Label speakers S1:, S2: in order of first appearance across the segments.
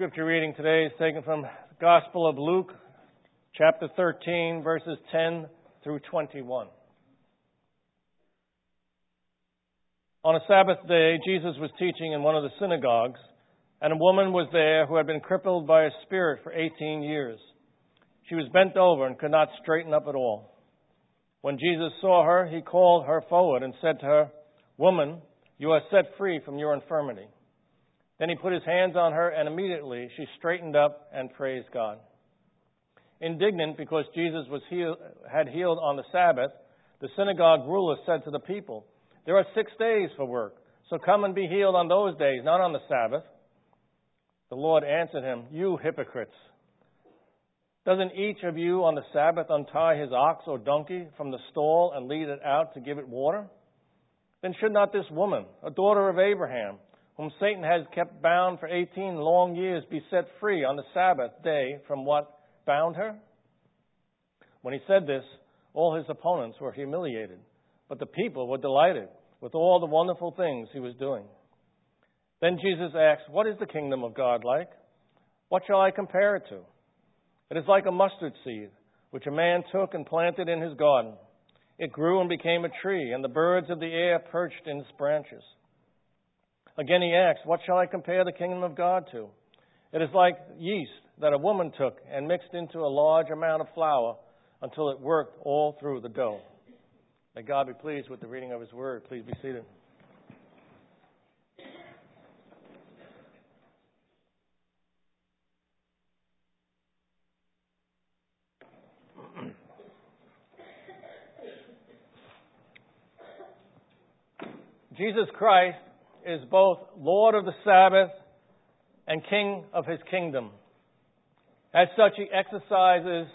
S1: scripture reading today is taken from the Gospel of Luke, chapter 13, verses 10 through 21. On a Sabbath day, Jesus was teaching in one of the synagogues, and a woman was there who had been crippled by a spirit for 18 years. She was bent over and could not straighten up at all. When Jesus saw her, he called her forward and said to her, Woman, you are set free from your infirmity. Then he put his hands on her, and immediately she straightened up and praised God. Indignant because Jesus was healed, had healed on the Sabbath, the synagogue ruler said to the people, There are six days for work, so come and be healed on those days, not on the Sabbath. The Lord answered him, You hypocrites! Doesn't each of you on the Sabbath untie his ox or donkey from the stall and lead it out to give it water? Then should not this woman, a daughter of Abraham, whom Satan has kept bound for 18 long years, be set free on the Sabbath day from what bound her? When he said this, all his opponents were humiliated, but the people were delighted with all the wonderful things he was doing. Then Jesus asked, What is the kingdom of God like? What shall I compare it to? It is like a mustard seed, which a man took and planted in his garden. It grew and became a tree, and the birds of the air perched in its branches. Again he asks, What shall I compare the kingdom of God to? It is like yeast that a woman took and mixed into a large amount of flour until it worked all through the dough. May God be pleased with the reading of his word. Please be seated. Jesus Christ is both Lord of the Sabbath and King of his kingdom. As such, he exercises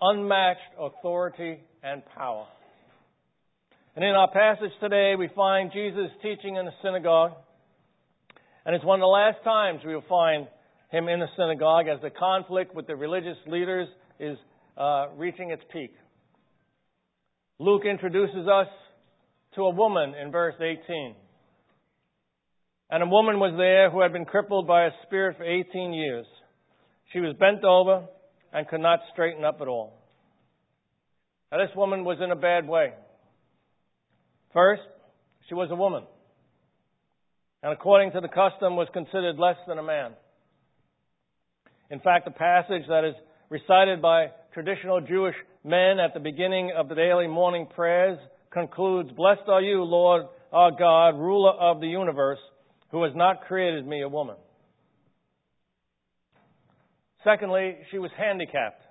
S1: unmatched authority and power. And in our passage today, we find Jesus teaching in the synagogue. And it's one of the last times we will find him in the synagogue as the conflict with the religious leaders is uh, reaching its peak. Luke introduces us to a woman in verse 18. And a woman was there who had been crippled by a spirit for 18 years. She was bent over and could not straighten up at all. Now, this woman was in a bad way. First, she was a woman, and according to the custom, was considered less than a man. In fact, the passage that is recited by traditional Jewish men at the beginning of the daily morning prayers concludes Blessed are you, Lord our God, ruler of the universe who has not created me a woman. Secondly, she was handicapped,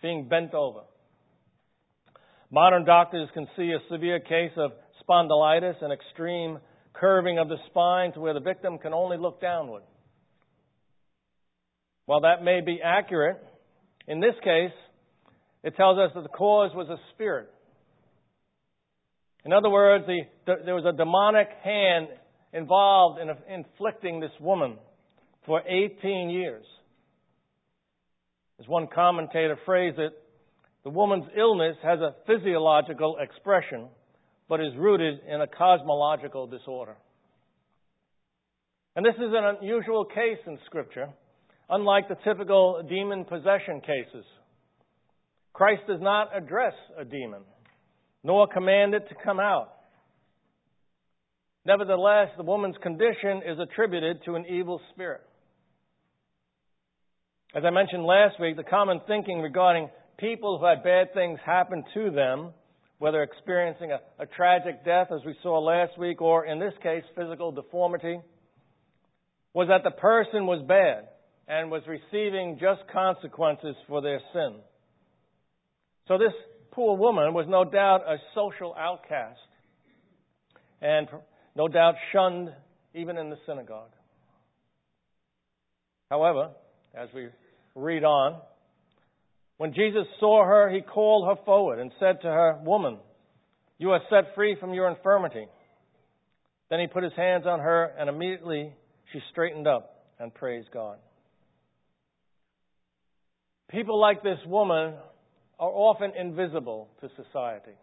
S1: being bent over. Modern doctors can see a severe case of spondylitis and extreme curving of the spine to where the victim can only look downward. While that may be accurate, in this case, it tells us that the cause was a spirit. In other words, the, there was a demonic hand involved in inflicting this woman for 18 years. As one commentator phrased it, the woman's illness has a physiological expression, but is rooted in a cosmological disorder. And this is an unusual case in Scripture, unlike the typical demon possession cases. Christ does not address a demon, nor command it to come out. Nevertheless, the woman's condition is attributed to an evil spirit. As I mentioned last week, the common thinking regarding people who had bad things happen to them, whether experiencing a, a, tragic death, as we saw last week, or in this case, physical deformity, was that the person was bad and was receiving just consequences for their sin. So this poor woman was no doubt a social outcast. And no doubt shunned even in the synagogue. However, as we read on, when Jesus saw her, he called her forward and said to her, Woman, you are set free from your infirmity. Then he put his hands on her, and immediately she straightened up and praised God. People like this woman are often invisible to society.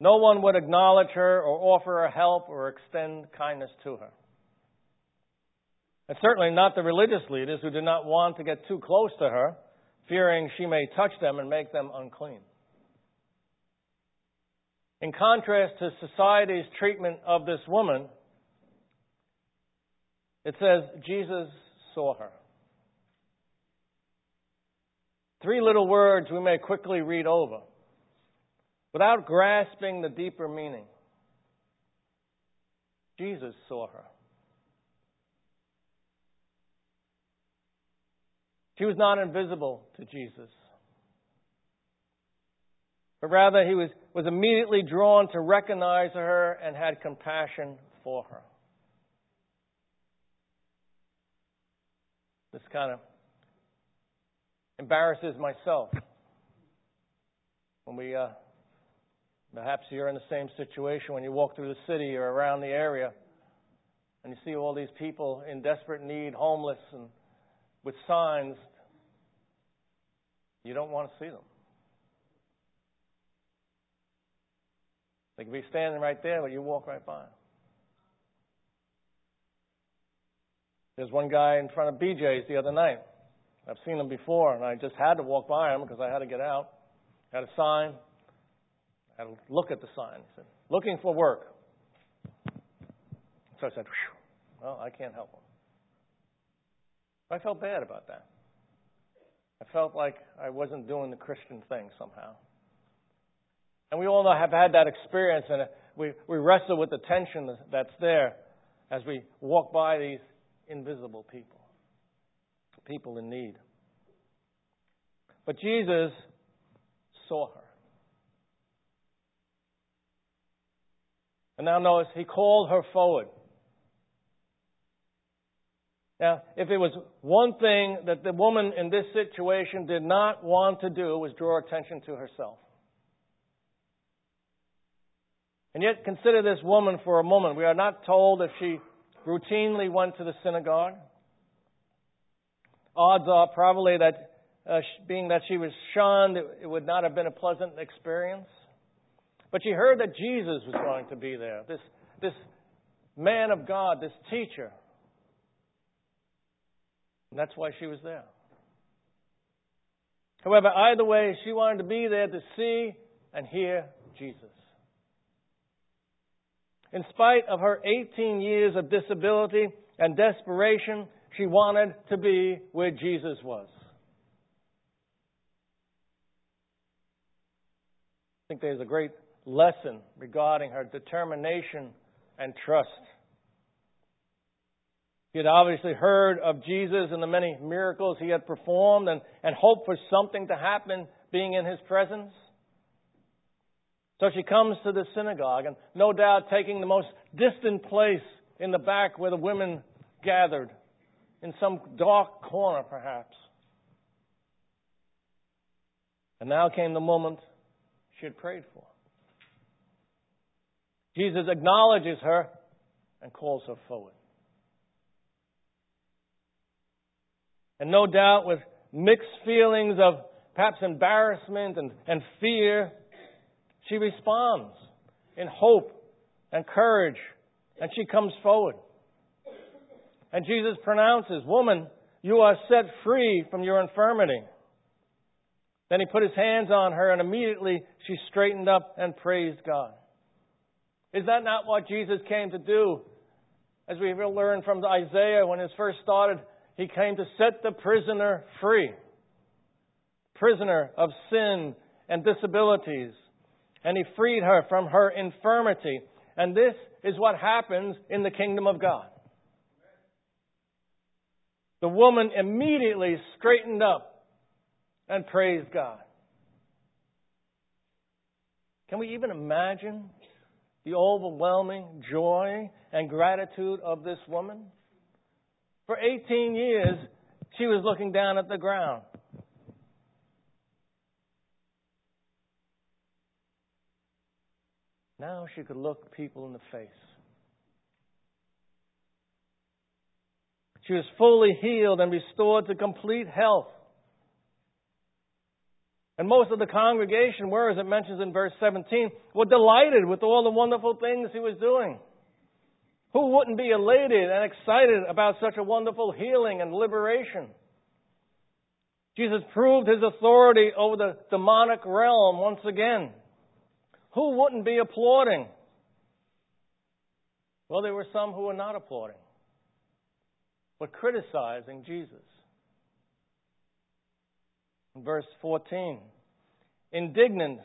S1: No one would acknowledge her or offer her help or extend kindness to her. And certainly not the religious leaders who did not want to get too close to her, fearing she may touch them and make them unclean. In contrast to society's treatment of this woman, it says Jesus saw her. Three little words we may quickly read over without grasping the deeper meaning. Jesus saw her. She was not invisible to Jesus. But rather, he was, was immediately drawn to recognize her and had compassion for her. This kind of embarrasses myself. When we, uh, perhaps you're in the same situation when you walk through the city or around the area and you see all these people in desperate need, homeless, and with signs, you don't want to see them. They could be standing right there, but you walk right by. There's one guy in front of BJ's the other night. I've seen him before, and I just had to walk by him because I had to get out. Had a sign. I had to look at the sign. He said, "Looking for work." So I said, "Well, I can't help him." I felt bad about that. I felt like I wasn't doing the Christian thing somehow. And we all have had that experience, and we, we wrestle with the tension that's there as we walk by these invisible people, people in need. But Jesus saw her. And now notice, he called her forward. Now, if it was one thing that the woman in this situation did not want to do was draw attention to herself. And yet, consider this woman for a moment. We are not told if she routinely went to the synagogue. Odds are probably that, uh, being that she was shunned, it would not have been a pleasant experience. But she heard that Jesus was going to be there, this, this man of God, this teacher. And that's why she was there. However, either way, she wanted to be there to see and hear Jesus. In spite of her 18 years of disability and desperation, she wanted to be where Jesus was. I think there's a great lesson regarding her determination and trust. He had obviously heard of Jesus and the many miracles he had performed and, and hoped for something to happen being in his presence. So she comes to the synagogue, and no doubt taking the most distant place in the back where the women gathered, in some dark corner perhaps. And now came the moment she had prayed for. Jesus acknowledges her and calls her forward. And no doubt with mixed feelings of perhaps embarrassment and, and fear, she responds in hope and courage, and she comes forward. And Jesus pronounces, Woman, you are set free from your infirmity. Then he put his hands on her, and immediately she straightened up and praised God. Is that not what Jesus came to do? As we learn from Isaiah when it first started, he came to set the prisoner free. Prisoner of sin and disabilities and he freed her from her infirmity. And this is what happens in the kingdom of God. The woman immediately straightened up and praised God. Can we even imagine the overwhelming joy and gratitude of this woman? For 18 years, she was looking down at the ground. Now she could look people in the face. She was fully healed and restored to complete health. And most of the congregation were, as it mentions in verse 17, were delighted with all the wonderful things he was doing. Who wouldn't be elated and excited about such a wonderful healing and liberation? Jesus proved his authority over the demonic realm once again. Who wouldn't be applauding? Well, there were some who were not applauding, but criticizing Jesus. Verse 14, indignant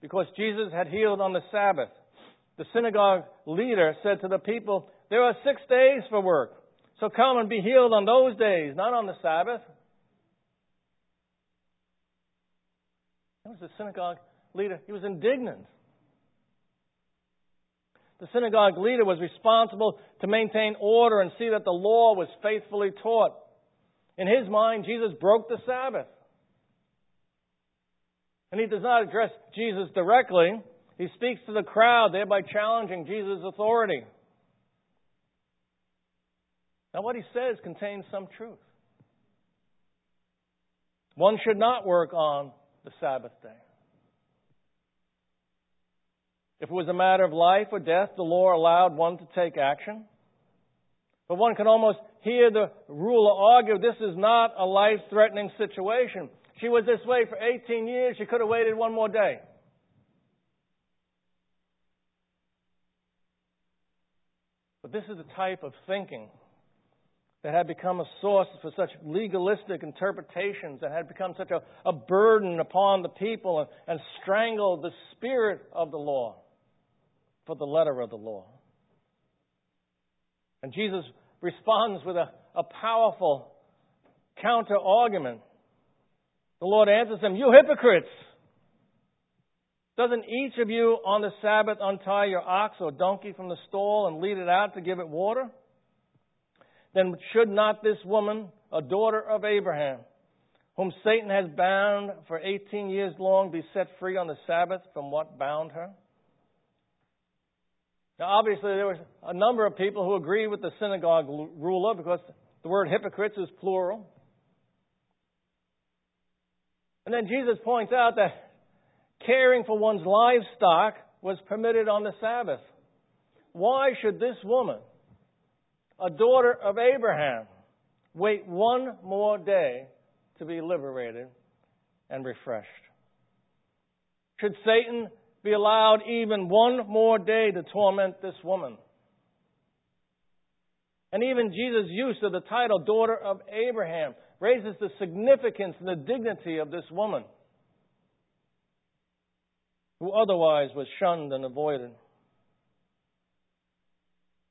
S1: because Jesus had healed on the Sabbath, the synagogue leader said to the people, There are six days for work, so come and be healed on those days, not on the Sabbath. That was the synagogue leader. He was indignant. The synagogue leader was responsible to maintain order and see that the law was faithfully taught. In his mind, Jesus broke the Sabbath. And he does not address Jesus directly. He speaks to the crowd, thereby challenging Jesus' authority. Now, what he says contains some truth. One should not work on the Sabbath day. If it was a matter of life or death, the law allowed one to take action. But one can almost hear the ruler argue this is not a life threatening situation. She was this way for 18 years. She could have waited one more day. But this is the type of thinking that had become a source for such legalistic interpretations and had become such a, a burden upon the people and, and strangled the spirit of the law for the letter of the law. And Jesus responds with a, a powerful counter argument. The Lord answers him, You hypocrites! Doesn't each of you on the Sabbath untie your ox or donkey from the stall and lead it out to give it water? Then should not this woman, a daughter of Abraham, whom Satan has bound for 18 years long, be set free on the Sabbath from what bound her? Now, obviously, there was a number of people who agreed with the synagogue ruler because the word hypocrites is plural. And then Jesus points out that caring for one's livestock was permitted on the Sabbath. Why should this woman, a daughter of Abraham, wait one more day to be liberated and refreshed? Should Satan be allowed even one more day to torment this woman? And even Jesus' use of the title daughter of Abraham raises the significance and the dignity of this woman, who otherwise was shunned and avoided.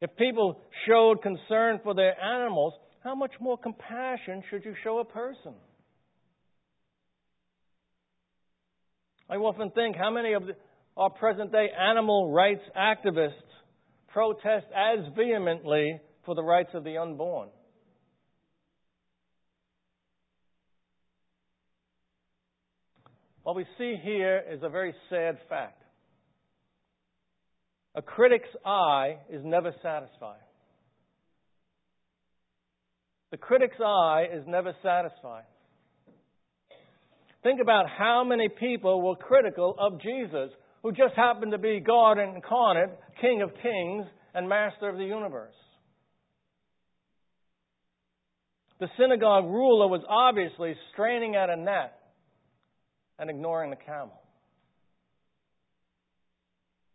S1: If people showed concern for their animals, how much more compassion should you show a person? I often think how many of our present day animal rights activists protest as vehemently for the rights of the unborn. What we see here is a very sad fact. A critic's eye is never satisfied. The critic's eye is never satisfied. Think about how many people were critical of Jesus, who just happened to be God incarnate, King of kings, and Master of the universe. The synagogue ruler was obviously straining at a net and ignoring the camel.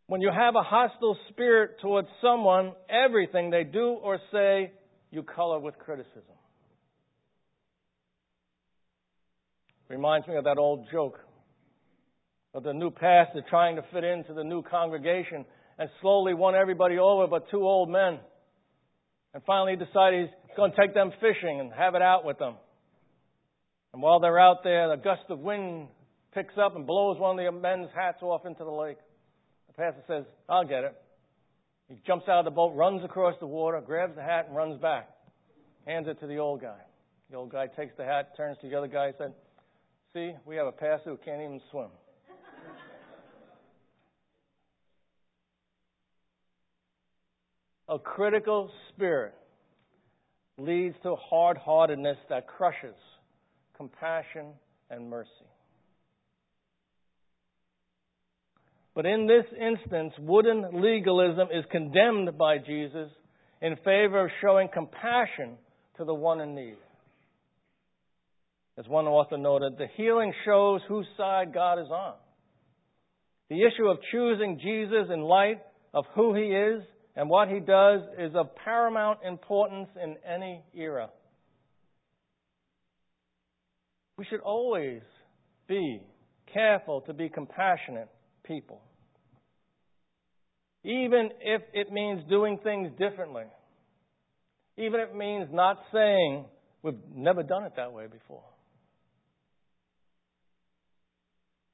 S1: When you have a hostile spirit towards someone, everything they do or say, you color with criticism. Reminds me of that old joke of the new pastor trying to fit into the new congregation and slowly won everybody over but two old men. And finally decided he's going to take them fishing and have it out with them. And while they're out there, a gust of wind picks up and blows one of the men's hats off into the lake. The pastor says, I'll get it. He jumps out of the boat, runs across the water, grabs the hat, and runs back. Hands it to the old guy. The old guy takes the hat, turns to the other guy, and said, See, we have a pastor who can't even swim. a critical spirit leads to hard heartedness that crushes compassion and mercy. But in this instance, wooden legalism is condemned by Jesus in favor of showing compassion to the one in need. As one author noted, the healing shows whose side God is on. The issue of choosing Jesus in light of who he is and what he does is of paramount importance in any era. We should always be careful to be compassionate people, even if it means doing things differently, even if it means not saying, We've never done it that way before.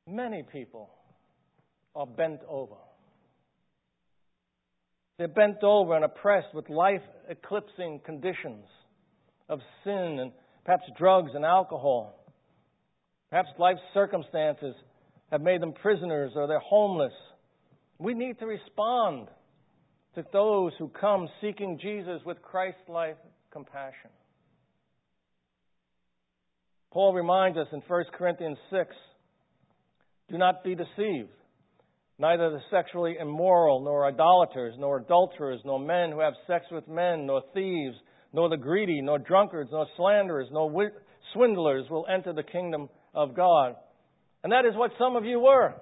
S1: Many people are bent over. They're bent over and oppressed with life eclipsing conditions of sin and perhaps drugs and alcohol. Perhaps life circumstances have made them prisoners or they're homeless. We need to respond to those who come seeking Jesus with Christ like compassion. Paul reminds us in 1 Corinthians 6 do not be deceived. Neither the sexually immoral, nor idolaters, nor adulterers, nor men who have sex with men, nor thieves, nor the greedy, nor drunkards, nor slanderers, nor swindlers will enter the kingdom of God. And that is what some of you were.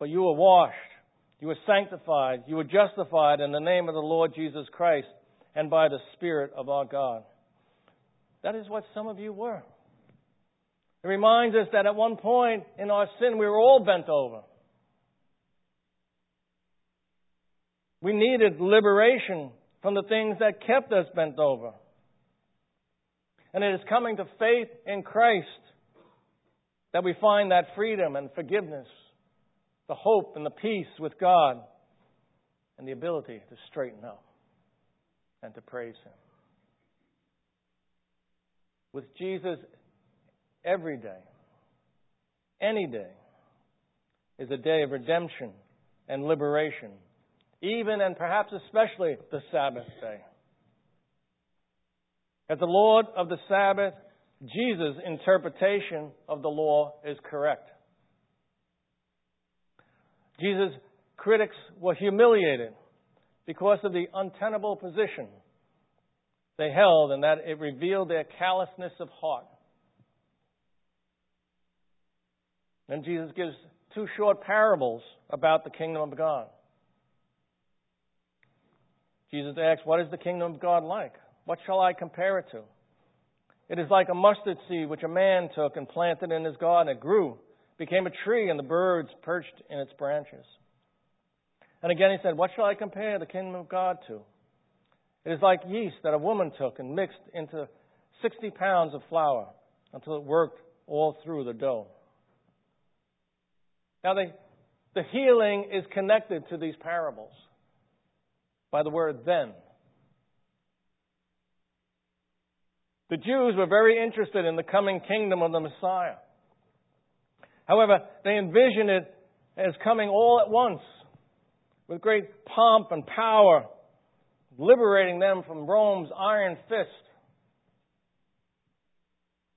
S1: But you were washed, you were sanctified, you were justified in the name of the Lord Jesus Christ and by the Spirit of our God. That is what some of you were. It reminds us that at one point in our sin, we were all bent over. We needed liberation from the things that kept us bent over. And it is coming to faith in Christ that we find that freedom and forgiveness, the hope and the peace with God, and the ability to straighten up and to praise Him. With Jesus every day, any day, is a day of redemption and liberation, even and perhaps especially the Sabbath day. As the Lord of the Sabbath, Jesus' interpretation of the law is correct. Jesus' critics were humiliated because of the untenable position they held and that it revealed their callousness of heart. Then Jesus gives two short parables about the kingdom of God. Jesus asks, What is the kingdom of God like? What shall I compare it to? It is like a mustard seed which a man took and planted in his garden. It grew, became a tree, and the birds perched in its branches. And again he said, What shall I compare the kingdom of God to? It is like yeast that a woman took and mixed into 60 pounds of flour until it worked all through the dough. Now, the, the healing is connected to these parables by the word then. The Jews were very interested in the coming kingdom of the Messiah. However, they envision it as coming all at once with great pomp and power, liberating them from Rome's iron fist.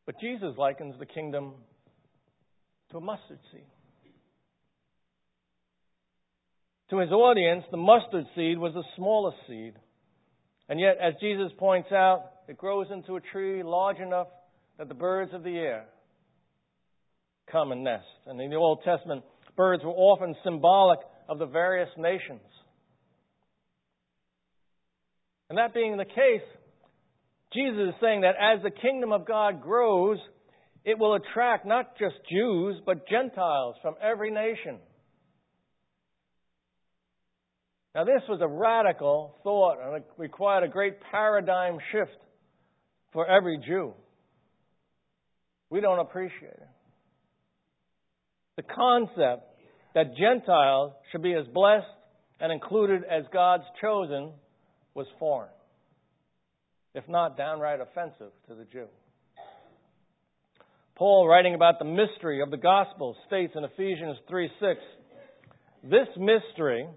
S1: But Jesus likens the kingdom to a mustard seed. To his audience, the mustard seed was the smallest seed. And yet, as Jesus points out, it grows into a tree large enough that the birds of the air come and nest. And in the Old Testament, birds were often symbolic of the various nations. And that being the case, Jesus is saying that as the kingdom of God grows, it will attract not just Jews, but Gentiles from every nation. Now, this was a radical thought and it required a great paradigm shift for every Jew. We don't appreciate it. The concept that Gentiles should be as blessed and included as God's chosen was foreign, if not downright offensive to the Jew. Paul, writing about the mystery of the gospel, states in Ephesians 3 6, this mystery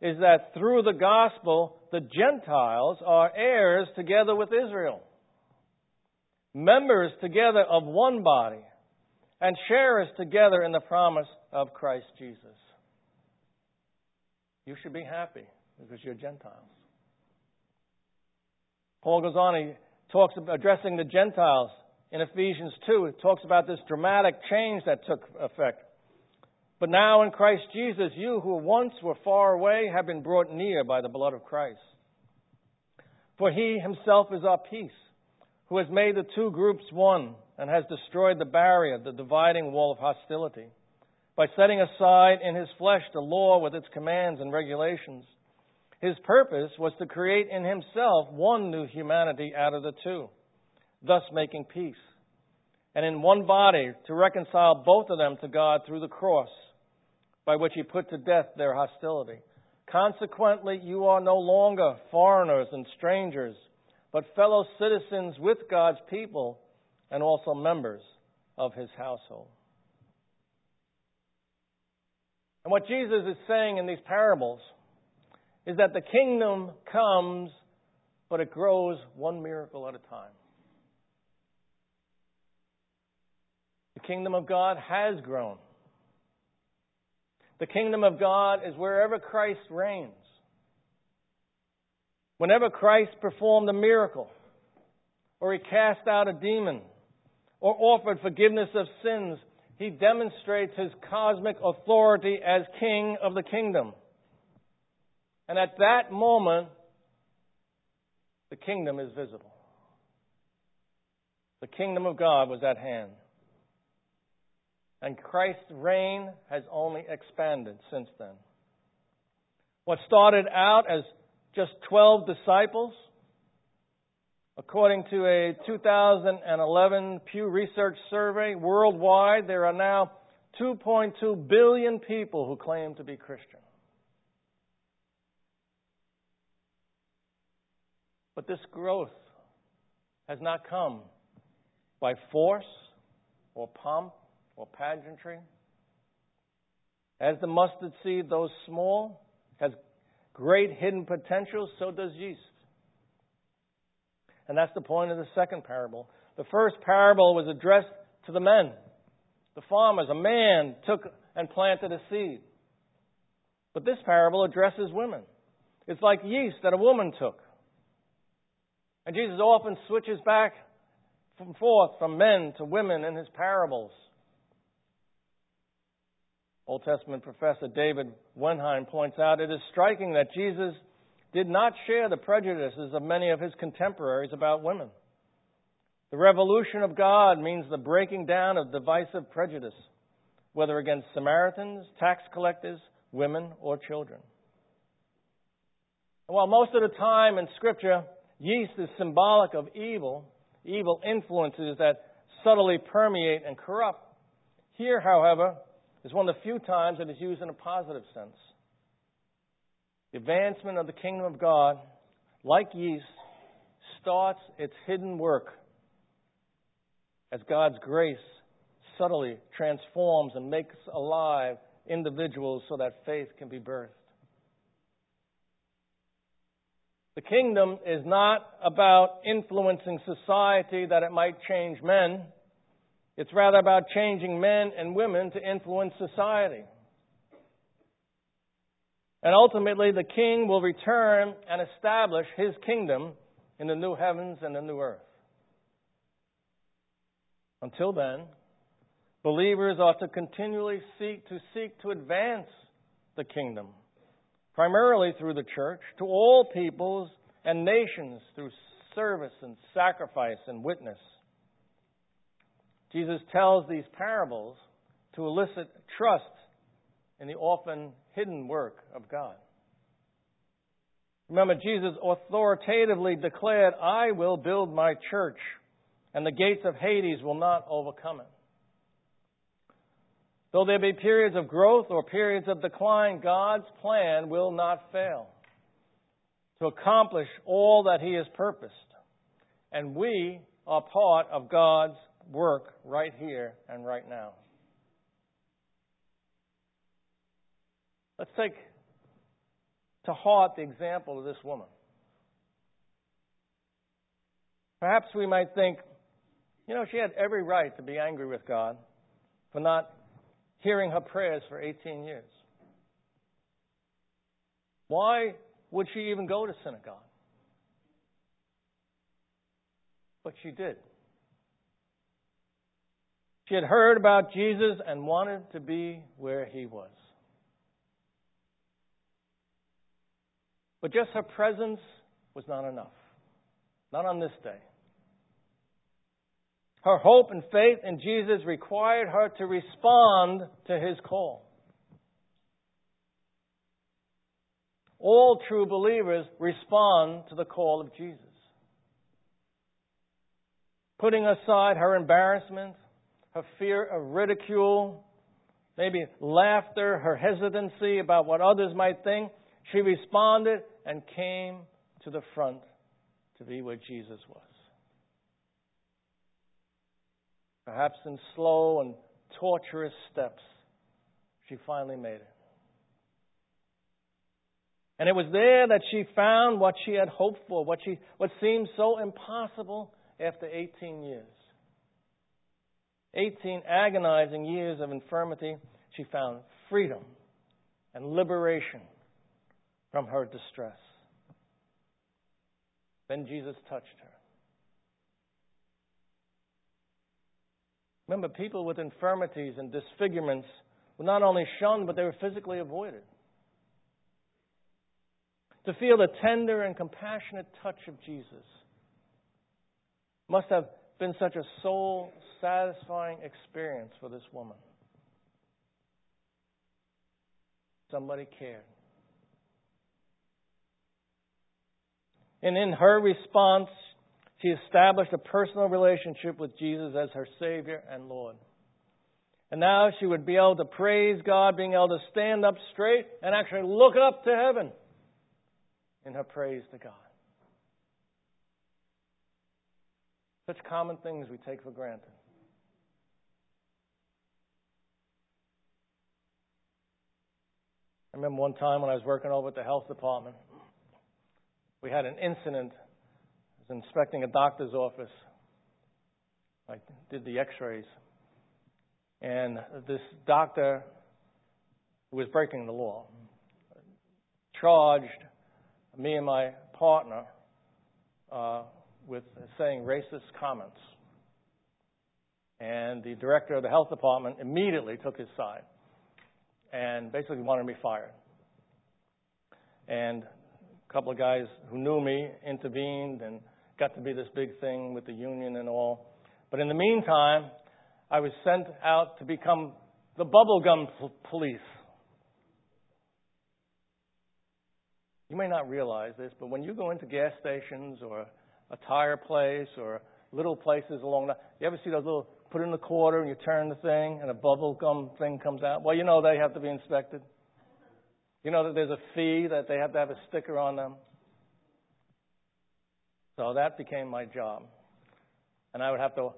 S1: is that through the gospel, the Gentiles are heirs together with Israel, members together of one body, and share us together in the promise of Christ Jesus. You should be happy because you're Gentiles. Paul goes on, he talks addressing the Gentiles in Ephesians 2. It talks about this dramatic change that took effect. But now in Christ Jesus, you who once were far away have been brought near by the blood of Christ. For he himself is our peace, who has made the two groups one and has destroyed the barrier, the dividing wall of hostility, by setting aside in his flesh the law with its commands and regulations. His purpose was to create in himself one new humanity out of the two, thus making peace, and in one body to reconcile both of them to God through the cross, by which he put to death their hostility. Consequently, you are no longer foreigners and strangers, but fellow citizens with God's people and also members of his household. And what Jesus is saying in these parables is that the kingdom comes, but it grows one miracle at a time. The kingdom of God has grown. The kingdom of God is wherever Christ reigns. Whenever Christ performed a miracle, or he cast out a demon, or offered forgiveness of sins, he demonstrates his cosmic authority as king of the kingdom. And at that moment, the kingdom is visible. The kingdom of God was at hand. And Christ's reign has only expanded since then. What started out as just 12 disciples, according to a 2011 Pew Research survey worldwide, there are now 2.2 billion people who claim to be Christian. But this growth has not come by force or pomp or pageantry. As the mustard seed, though small, has great hidden potential, so does yeast. And that's the point of the second parable. The first parable was addressed to the men, the farmers. A man took and planted a seed. But this parable addresses women. It's like yeast that a woman took. And Jesus often switches back and forth from men to women in his parables. Old Testament professor David Wenham points out it is striking that Jesus did not share the prejudices of many of his contemporaries about women. The revolution of God means the breaking down of divisive prejudice, whether against Samaritans, tax collectors, women, or children. And while most of the time in Scripture, yeast is symbolic of evil, evil influences that subtly permeate and corrupt, here, however, is one of the few times that it's used in a positive sense. The advancement of the kingdom of God, like yeast, starts its hidden work as God's grace subtly transforms and makes alive individuals so that faith can be birthed. The kingdom is not about influencing society that it might change men. It's rather about changing men and women to influence society. And ultimately, the king will return and establish his kingdom in the new heavens and the new earth. Until then, believers ought to continually seek to seek to advance the kingdom, primarily through the church, to all peoples and nations through service and sacrifice and witness. Jesus tells these parables to elicit trust in the often hidden work of God. Remember, Jesus authoritatively declared, I will build my church, and the gates of Hades will not overcome it. Though there be periods of growth or periods of decline, God's plan will not fail to accomplish all that He has purposed. And we are part of God's work right here and right now. Let's take to heart the example of this woman. Perhaps we might think, you know, she had every right to be angry with God for not hearing her prayers for 18 years. Why would she even go to synagogue? But she did. She had heard about Jesus and wanted to be where he was. But just her presence was not enough. Not on this day. Her hope and faith in Jesus required her to respond to his call. All true believers respond to the call of Jesus. Putting aside her embarrassment, her fear of ridicule, maybe laughter, her hesitancy about what others might think, she responded and came to the front to be where Jesus was. Perhaps in slow and torturous steps, she finally made it. And it was there that she found what she had hoped for, what, she, what seemed so impossible after 18 years. 18 agonizing years of infirmity, she found freedom and liberation from her distress. Then Jesus touched her. Remember, people with infirmities and disfigurements were not only shunned, but they were physically avoided. To feel the tender and compassionate touch of Jesus must have been such a soul satisfying experience for this woman. Somebody cared. And in her response, she established a personal relationship with Jesus as her Savior and Lord. And now she would be able to praise God, being able to stand up straight and actually look up to heaven in her praise to God. Such common things we take for granted. I remember one time when I was working over at the health department, we had an incident. I was inspecting a doctor's office. I did the x rays. And this doctor, who was breaking the law, charged me and my partner uh, with saying racist comments. And the director of the health department immediately took his side and basically wanted me fired. And a couple of guys who knew me intervened and got to be this big thing with the union and all. But in the meantime, I was sent out to become the bubblegum police. You may not realize this, but when you go into gas stations or a tire place or little places along the, you ever see those little put in the quarter and you turn the thing and a bubble gum thing comes out? Well, you know they have to be inspected. You know that there's a fee that they have to have a sticker on them. So that became my job. And I would have to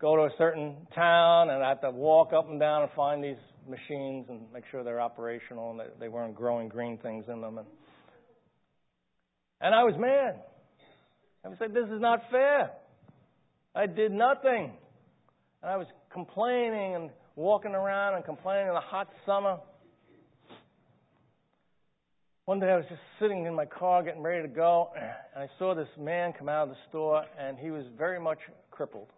S1: go to a certain town and I had to walk up and down and find these machines and make sure they're operational and that they weren't growing green things in them. And and I was mad. I said, This is not fair. I did nothing. And I was complaining and walking around and complaining in the hot summer. One day I was just sitting in my car getting ready to go, and I saw this man come out of the store, and he was very much crippled.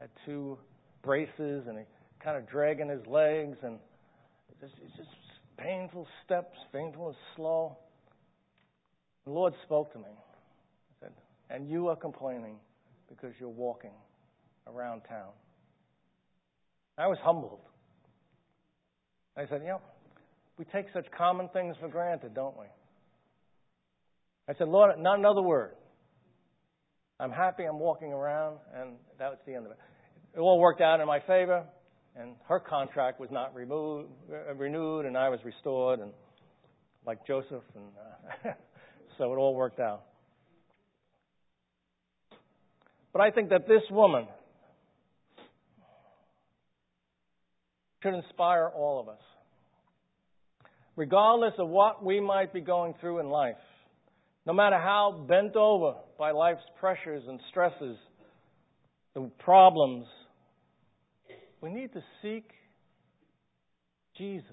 S1: Had two braces, and he kind of dragging his legs, and just, just painful steps, painful and slow. The Lord spoke to me. He said, And you are complaining because you're walking around town. I was humbled. I said, know, we take such common things for granted, don't we? I said, Lord, not another word. I'm happy I'm walking around, and that was the end of it. It all worked out in my favor, and her contract was not removed, uh, renewed, and I was restored, and like Joseph, and uh, So it all worked out. But I think that this woman should inspire all of us. Regardless of what we might be going through in life, no matter how bent over by life's pressures and stresses, the problems, we need to seek Jesus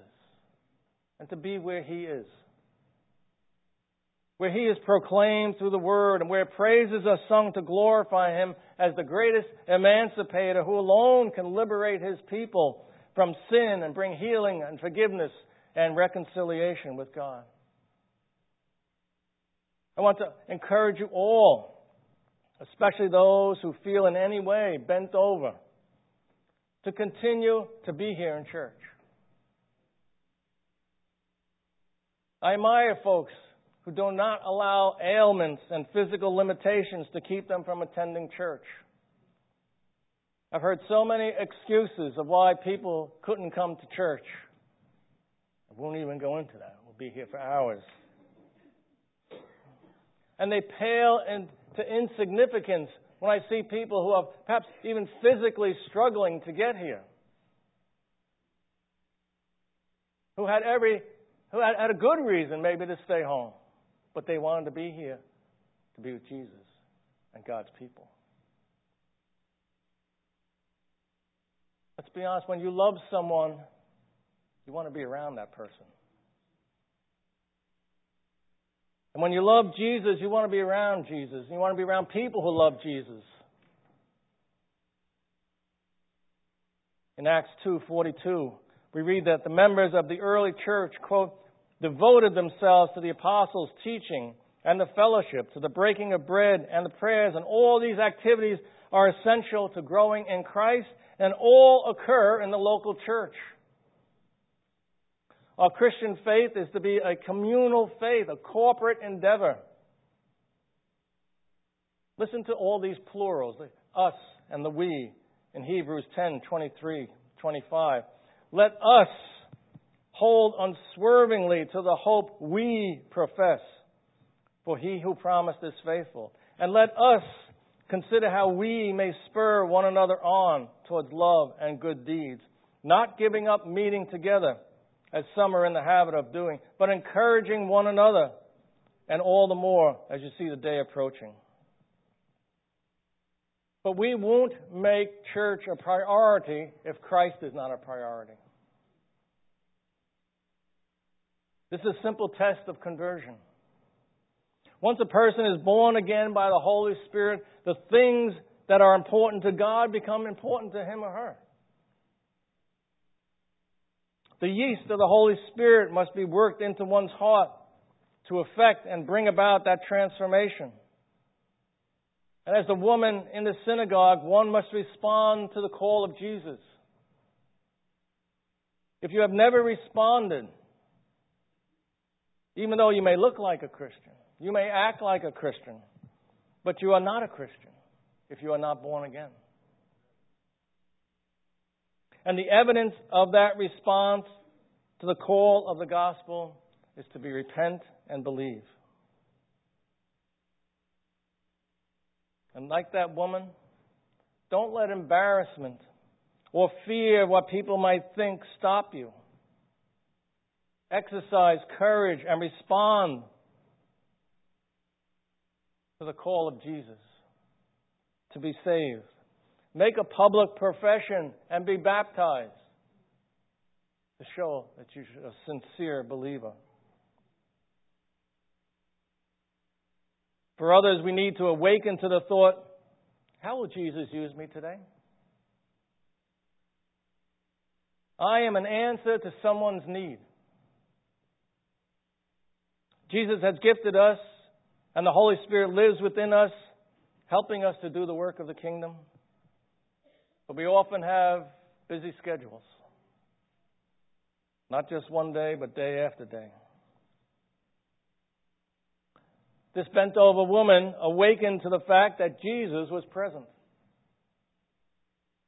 S1: and to be where He is. where he is proclaimed through the word and where praises are sung to glorify him as the greatest emancipator who alone can liberate his people from sin and bring healing and forgiveness and reconciliation with God. I want to encourage you all, especially those who feel in any way bent over, to continue to be here in church. I admire folks who do not allow ailments and physical limitations to keep them from attending church. I've heard so many excuses of why people couldn't come to church. I won't even go into that. We'll be here for hours. And they pale into insignificance when I see people who are perhaps even physically struggling to get here. Who had every, who had, had a good reason maybe to stay home but they wanted to be here to be with Jesus and God's people. Let's be honest, when you love someone, you want to be around that person. And when you love Jesus, you want to be around Jesus. You want to be around people who love Jesus. In Acts 2:42, we read that the members of the early church quote devoted themselves to the apostles' teaching and the fellowship, to the breaking of bread and the prayers, and all these activities are essential to growing in Christ and all occur in the local church. Our Christian faith is to be a communal faith, a corporate endeavor. Listen to all these plurals, the us and the we, in Hebrews 10, 23, 25. Let us hold unswervingly to the hope we profess. For he who promised is faithful. And let us consider how we may spur one another on towards love and good deeds, not giving up meeting together, as some are in the habit of doing, but encouraging one another, and all the more as you see the day approaching. But we won't make church a priority if Christ is not a priority. This is a simple test of conversion. Once a person is born again by the Holy Spirit, the things that are important to God become important to him or her. The yeast of the Holy Spirit must be worked into one's heart to effect and bring about that transformation. And as the woman in the synagogue, one must respond to the call of Jesus. If you have never responded, even though you may look like a Christian, you may act like a Christian, but you are not a Christian if you are not born again. And the evidence of that response to the call of the gospel is to be repent and believe. And like that woman, don't let embarrassment or fear of what people might think stop you exercise courage and respond to the call of Jesus to be saved. Make a public profession and be baptized to show that you're a sincere believer. For others, we need to awaken to the thought how will Jesus use me today? I am an answer to someone's need. Jesus has gifted us, and the Holy Spirit lives within us, helping us to do the work of the kingdom. But we often have busy schedules. Not just one day, but day after day. This bent over woman awakened to the fact that Jesus was present.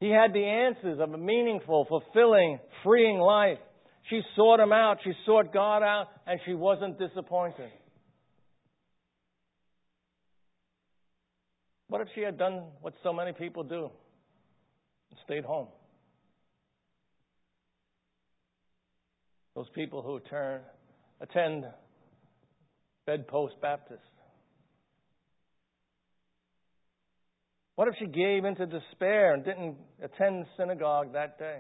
S1: He had the answers of a meaningful, fulfilling, freeing life. She sought him out. She sought God out, and she wasn't disappointed. What if she had done what so many people do and stayed home? Those people who turn, attend bedpost Baptist. What if she gave into despair and didn't attend synagogue that day?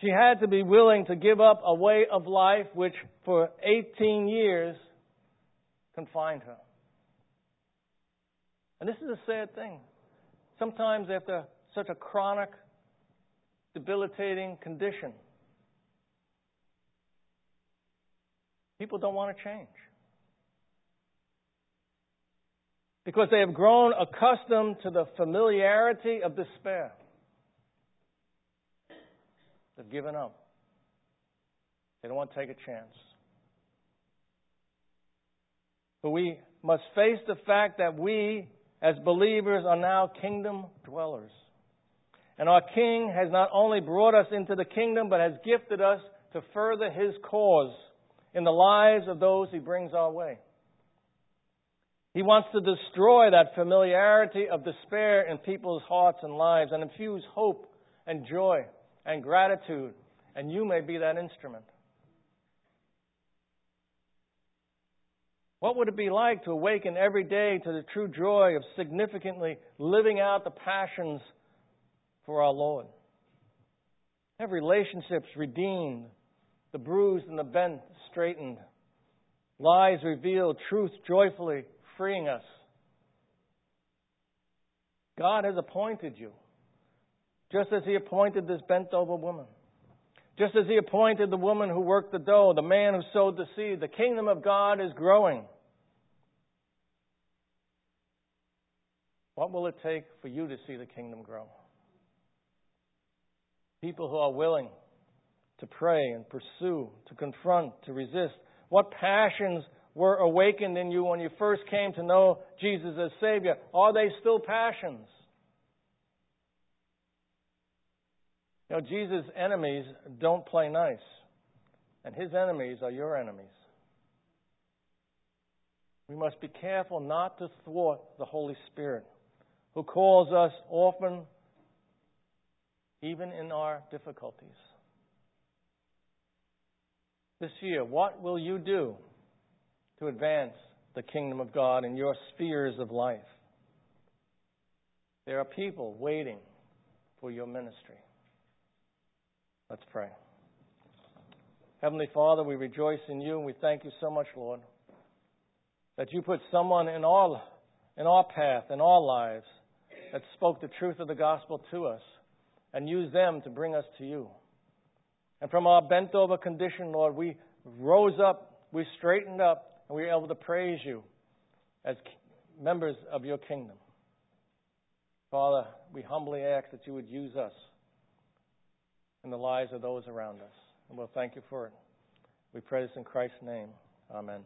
S1: She had to be willing to give up a way of life which for 18 years confined her. And this is a sad thing. Sometimes after such a chronic, debilitating condition, people don't want to change. Because they have grown accustomed to the familiarity of despair. They've given up. They don't want to take a chance. But we must face the fact that we, as believers, are now kingdom dwellers. And our King has not only brought us into the kingdom, but has gifted us to further His cause in the lives of those He brings our way. He wants to destroy that familiarity of despair in people's hearts and lives and infuse hope and joy and gratitude, and you may be that instrument. What would it be like to awaken every day to the true joy of significantly living out the passions for our Lord? Have relationships redeemed, the bruised and the bent straightened, lies revealed, truth joyfully freeing us. God has appointed you just as he appointed this bent over woman. Just as he appointed the woman who worked the dough, the man who sowed the seed. The kingdom of God is growing. What will it take for you to see the kingdom grow? People who are willing to pray and pursue, to confront, to resist. What passions were awakened in you when you first came to know Jesus as Savior? Are they still passions? You know, Jesus' enemies don't play nice, and his enemies are your enemies. We must be careful not to thwart the Holy Spirit, who calls us often, even in our difficulties. This year, what will you do to advance the kingdom of God in your spheres of life? There are people waiting for your ministry. Let's pray. Heavenly Father, we rejoice in you and we thank you so much, Lord, that you put someone in our, in our path, in our lives, that spoke the truth of the gospel to us and used them to bring us to you. And from our bent over condition, Lord, we rose up, we straightened up, and we were able to praise you as members of your kingdom. Father, we humbly ask that you would use us in the lives of those around us. And we'll thank you for it. We pray this in Christ's name. Amen.